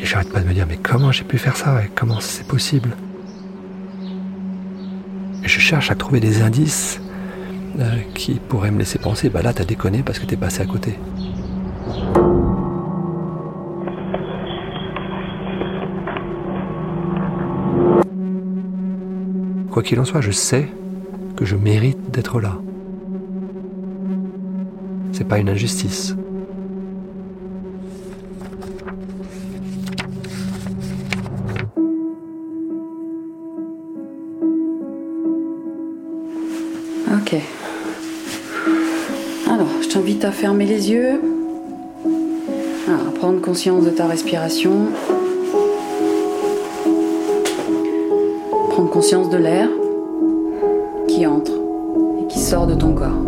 Et j'arrête pas de me dire, mais comment j'ai pu faire ça et comment c'est possible? Et je cherche à trouver des indices euh, qui pourraient me laisser penser, bah là t'as déconné parce que t'es passé à côté. Quoi qu'il en soit, je sais que je mérite d'être là. C'est pas une injustice. Ok. Alors, je t'invite à fermer les yeux, à prendre conscience de ta respiration, prendre conscience de l'air qui entre et qui sort de ton corps,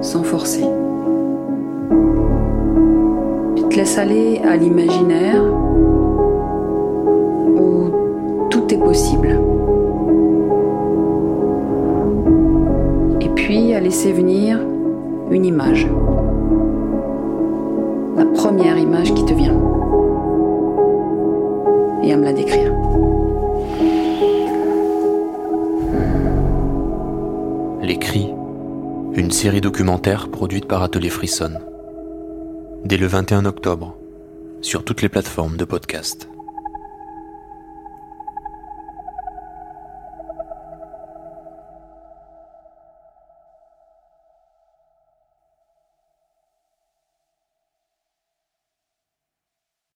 sans forcer. Tu te laisses aller à l'imaginaire puis à laisser venir une image. La première image qui te vient. Et à me la décrire. Les Cris, une série documentaire produite par Atelier Frisson. Dès le 21 octobre, sur toutes les plateformes de podcast.